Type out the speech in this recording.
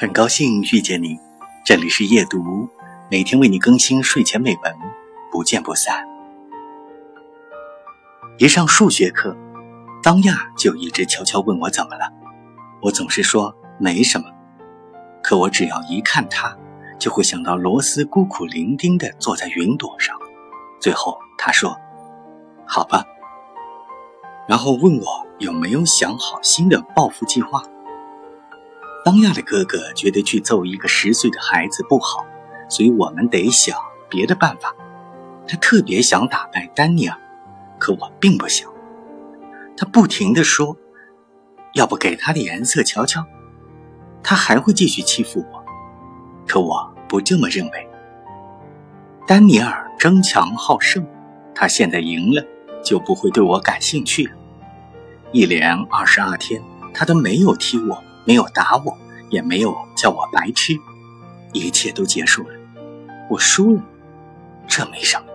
很高兴遇见你，这里是夜读，每天为你更新睡前美文，不见不散。一上数学课，当亚就一直悄悄问我怎么了，我总是说没什么，可我只要一看他，就会想到罗斯孤苦伶仃地坐在云朵上。最后他说：“好吧。”然后问我有没有想好新的报复计划。当亚的哥哥觉得去揍一个十岁的孩子不好，所以我们得想别的办法。他特别想打败丹尼尔，可我并不想。他不停地说：“要不给他的颜色瞧瞧？”他还会继续欺负我，可我不这么认为。丹尼尔争强好胜，他现在赢了，就不会对我感兴趣了。一连二十二天，他都没有踢我。没有打我，也没有叫我白痴，一切都结束了，我输了，这没什么。